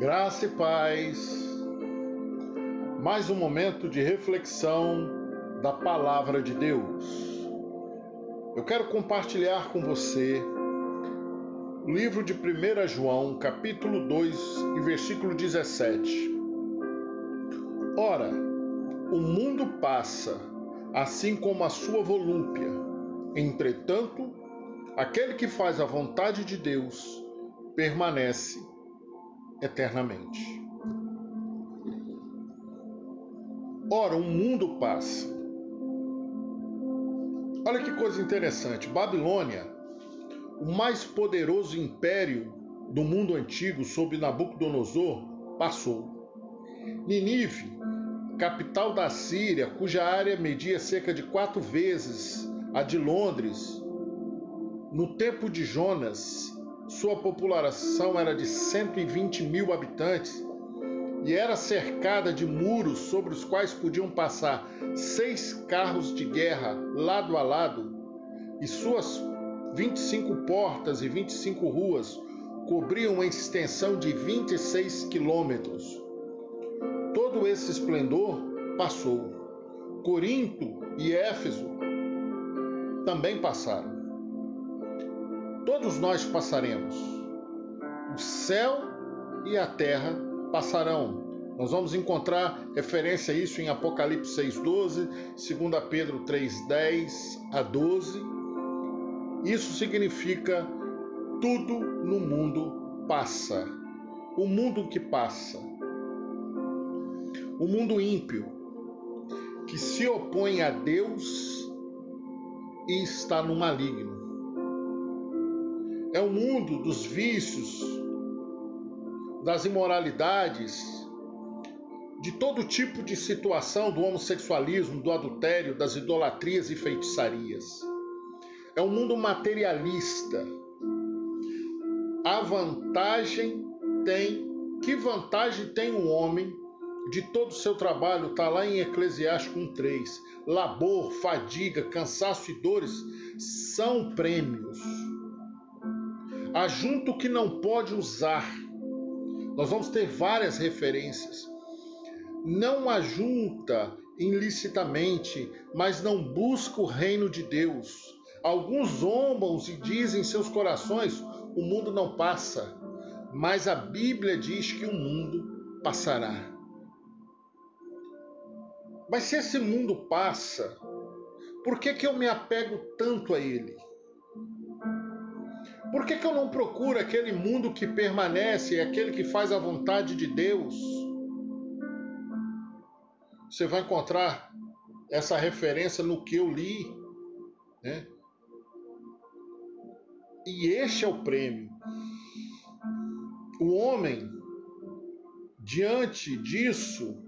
Graça e paz. Mais um momento de reflexão da palavra de Deus. Eu quero compartilhar com você o livro de 1 João, capítulo 2 e versículo 17. Ora, o mundo passa, assim como a sua volúpia. Entretanto, aquele que faz a vontade de Deus permanece eternamente. Ora, o mundo passa. Olha que coisa interessante. Babilônia, o mais poderoso império do mundo antigo sob Nabucodonosor, passou. Ninive, capital da Síria, cuja área media cerca de quatro vezes a de Londres, no tempo de Jonas, sua população era de 120 mil habitantes e era cercada de muros sobre os quais podiam passar seis carros de guerra lado a lado, e suas 25 portas e 25 ruas cobriam uma extensão de 26 quilômetros. Todo esse esplendor passou. Corinto e Éfeso também passaram todos nós passaremos. O céu e a terra passarão. Nós vamos encontrar referência a isso em Apocalipse 6:12, 2 Pedro 3:10 a 12. Isso significa tudo no mundo passa. O mundo que passa. O mundo ímpio que se opõe a Deus e está no maligno é o mundo dos vícios, das imoralidades, de todo tipo de situação do homossexualismo, do adultério, das idolatrias e feitiçarias. É um mundo materialista. A vantagem tem. Que vantagem tem um homem de todo o seu trabalho? Está lá em Eclesiastes 1,3. Labor, fadiga, cansaço e dores são prêmios Ajunta o que não pode usar. Nós vamos ter várias referências. Não ajunta ilicitamente, mas não busca o reino de Deus. Alguns zombam e dizem em seus corações: o mundo não passa, mas a Bíblia diz que o mundo passará. Mas se esse mundo passa, por que, que eu me apego tanto a ele? Por que, que eu não procuro aquele mundo que permanece, aquele que faz a vontade de Deus? Você vai encontrar essa referência no que eu li, né? E este é o prêmio. O homem, diante disso,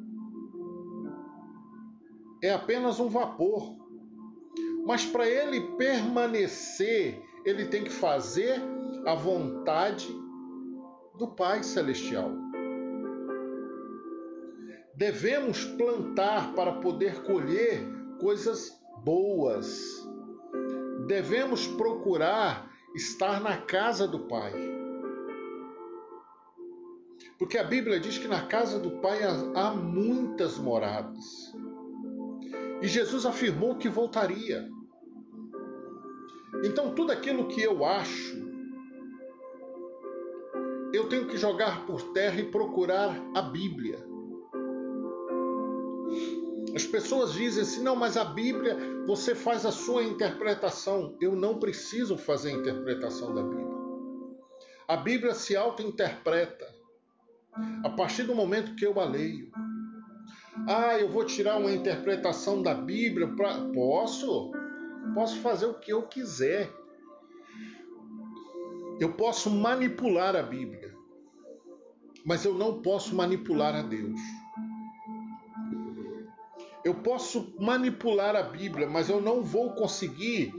é apenas um vapor. Mas para ele permanecer ele tem que fazer a vontade do Pai Celestial. Devemos plantar para poder colher coisas boas. Devemos procurar estar na casa do Pai. Porque a Bíblia diz que na casa do Pai há muitas moradas. E Jesus afirmou que voltaria. Então, tudo aquilo que eu acho, eu tenho que jogar por terra e procurar a Bíblia. As pessoas dizem assim: não, mas a Bíblia, você faz a sua interpretação. Eu não preciso fazer a interpretação da Bíblia. A Bíblia se auto-interpreta a partir do momento que eu a leio. Ah, eu vou tirar uma interpretação da Bíblia para. Posso? Posso fazer o que eu quiser. Eu posso manipular a Bíblia, mas eu não posso manipular a Deus. Eu posso manipular a Bíblia, mas eu não vou conseguir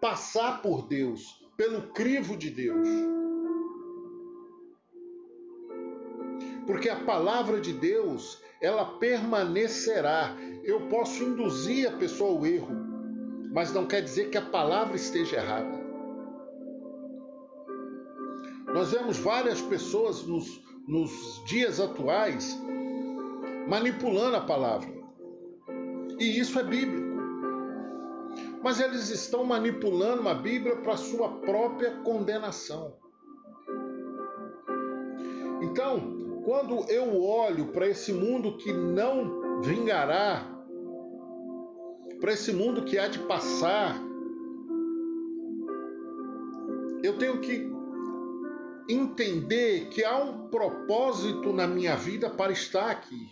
passar por Deus, pelo crivo de Deus. Porque a palavra de Deus, ela permanecerá. Eu posso induzir a pessoa ao erro, mas não quer dizer que a palavra esteja errada. Nós vemos várias pessoas nos nos dias atuais manipulando a palavra. E isso é bíblico. Mas eles estão manipulando a Bíblia para sua própria condenação. Então, quando eu olho para esse mundo que não vingará, para esse mundo que há de passar, eu tenho que entender que há um propósito na minha vida para estar aqui.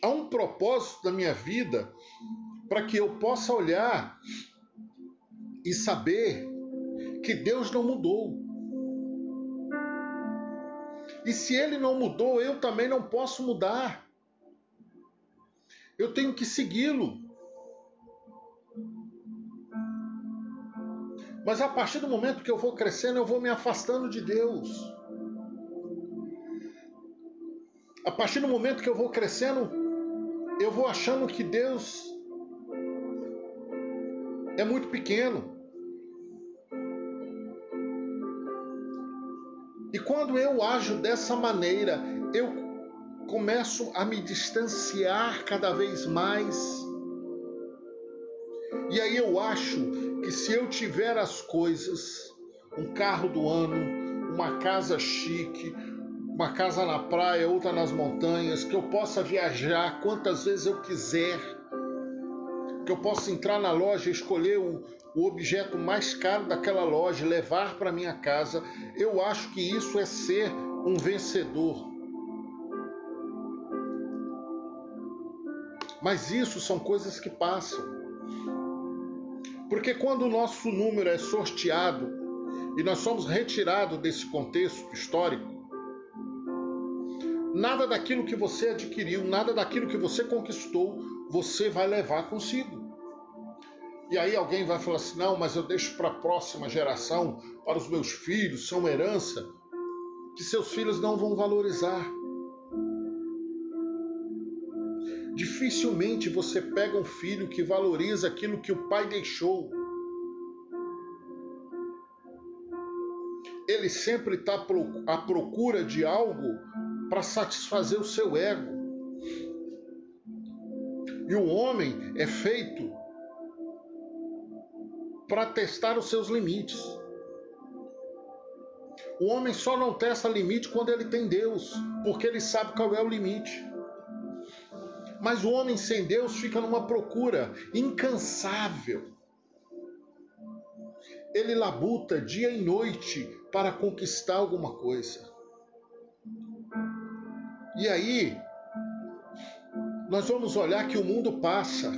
Há um propósito na minha vida para que eu possa olhar e saber que Deus não mudou. E se ele não mudou, eu também não posso mudar. Eu tenho que segui-lo. Mas a partir do momento que eu vou crescendo, eu vou me afastando de Deus. A partir do momento que eu vou crescendo, eu vou achando que Deus é muito pequeno. E quando eu ajo dessa maneira, eu começo a me distanciar cada vez mais. E aí eu acho que se eu tiver as coisas, um carro do ano, uma casa chique, uma casa na praia, outra nas montanhas, que eu possa viajar quantas vezes eu quiser, que eu possa entrar na loja e escolher o, o objeto mais caro daquela loja, levar para minha casa, eu acho que isso é ser um vencedor. Mas isso são coisas que passam. Porque quando o nosso número é sorteado e nós somos retirados desse contexto histórico, nada daquilo que você adquiriu, nada daquilo que você conquistou, você vai levar consigo. E aí alguém vai falar assim: não, mas eu deixo para a próxima geração, para os meus filhos, são herança, que seus filhos não vão valorizar. Dificilmente você pega um filho que valoriza aquilo que o pai deixou. Ele sempre está à procura de algo para satisfazer o seu ego. E o homem é feito para testar os seus limites. O homem só não testa limite quando ele tem Deus, porque ele sabe qual é o limite. Mas o homem sem Deus fica numa procura incansável. Ele labuta dia e noite para conquistar alguma coisa. E aí, nós vamos olhar que o mundo passa,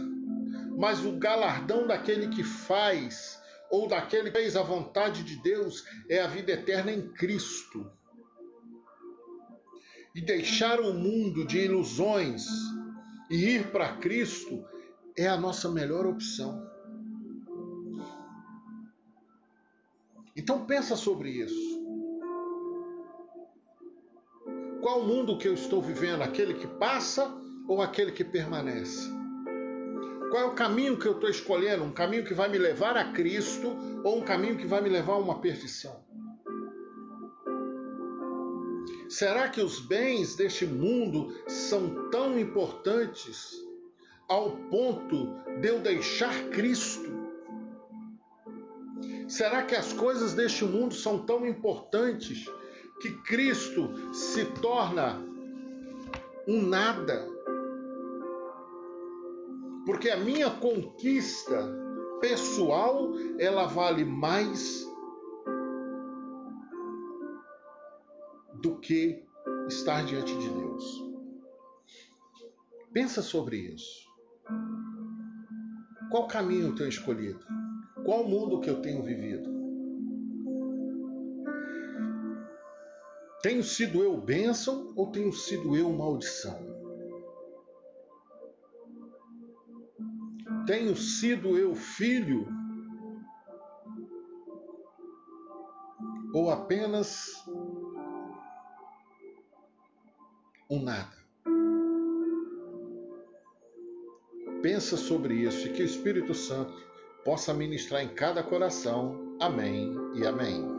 mas o galardão daquele que faz ou daquele que fez a vontade de Deus é a vida eterna em Cristo. E deixar o mundo de ilusões e ir para Cristo é a nossa melhor opção. Então pensa sobre isso. Qual mundo que eu estou vivendo? Aquele que passa ou aquele que permanece? Qual é o caminho que eu estou escolhendo? Um caminho que vai me levar a Cristo ou um caminho que vai me levar a uma perdição? Será que os bens deste mundo são tão importantes ao ponto de eu deixar Cristo? Será que as coisas deste mundo são tão importantes que Cristo se torna um nada? Porque a minha conquista pessoal, ela vale mais do que estar diante de Deus. Pensa sobre isso. Qual caminho eu tenho escolhido? Qual mundo que eu tenho vivido? Tenho sido eu bênção ou tenho sido eu maldição? Tenho sido eu filho ou apenas nada. Pensa sobre isso e que o Espírito Santo possa ministrar em cada coração. Amém e amém.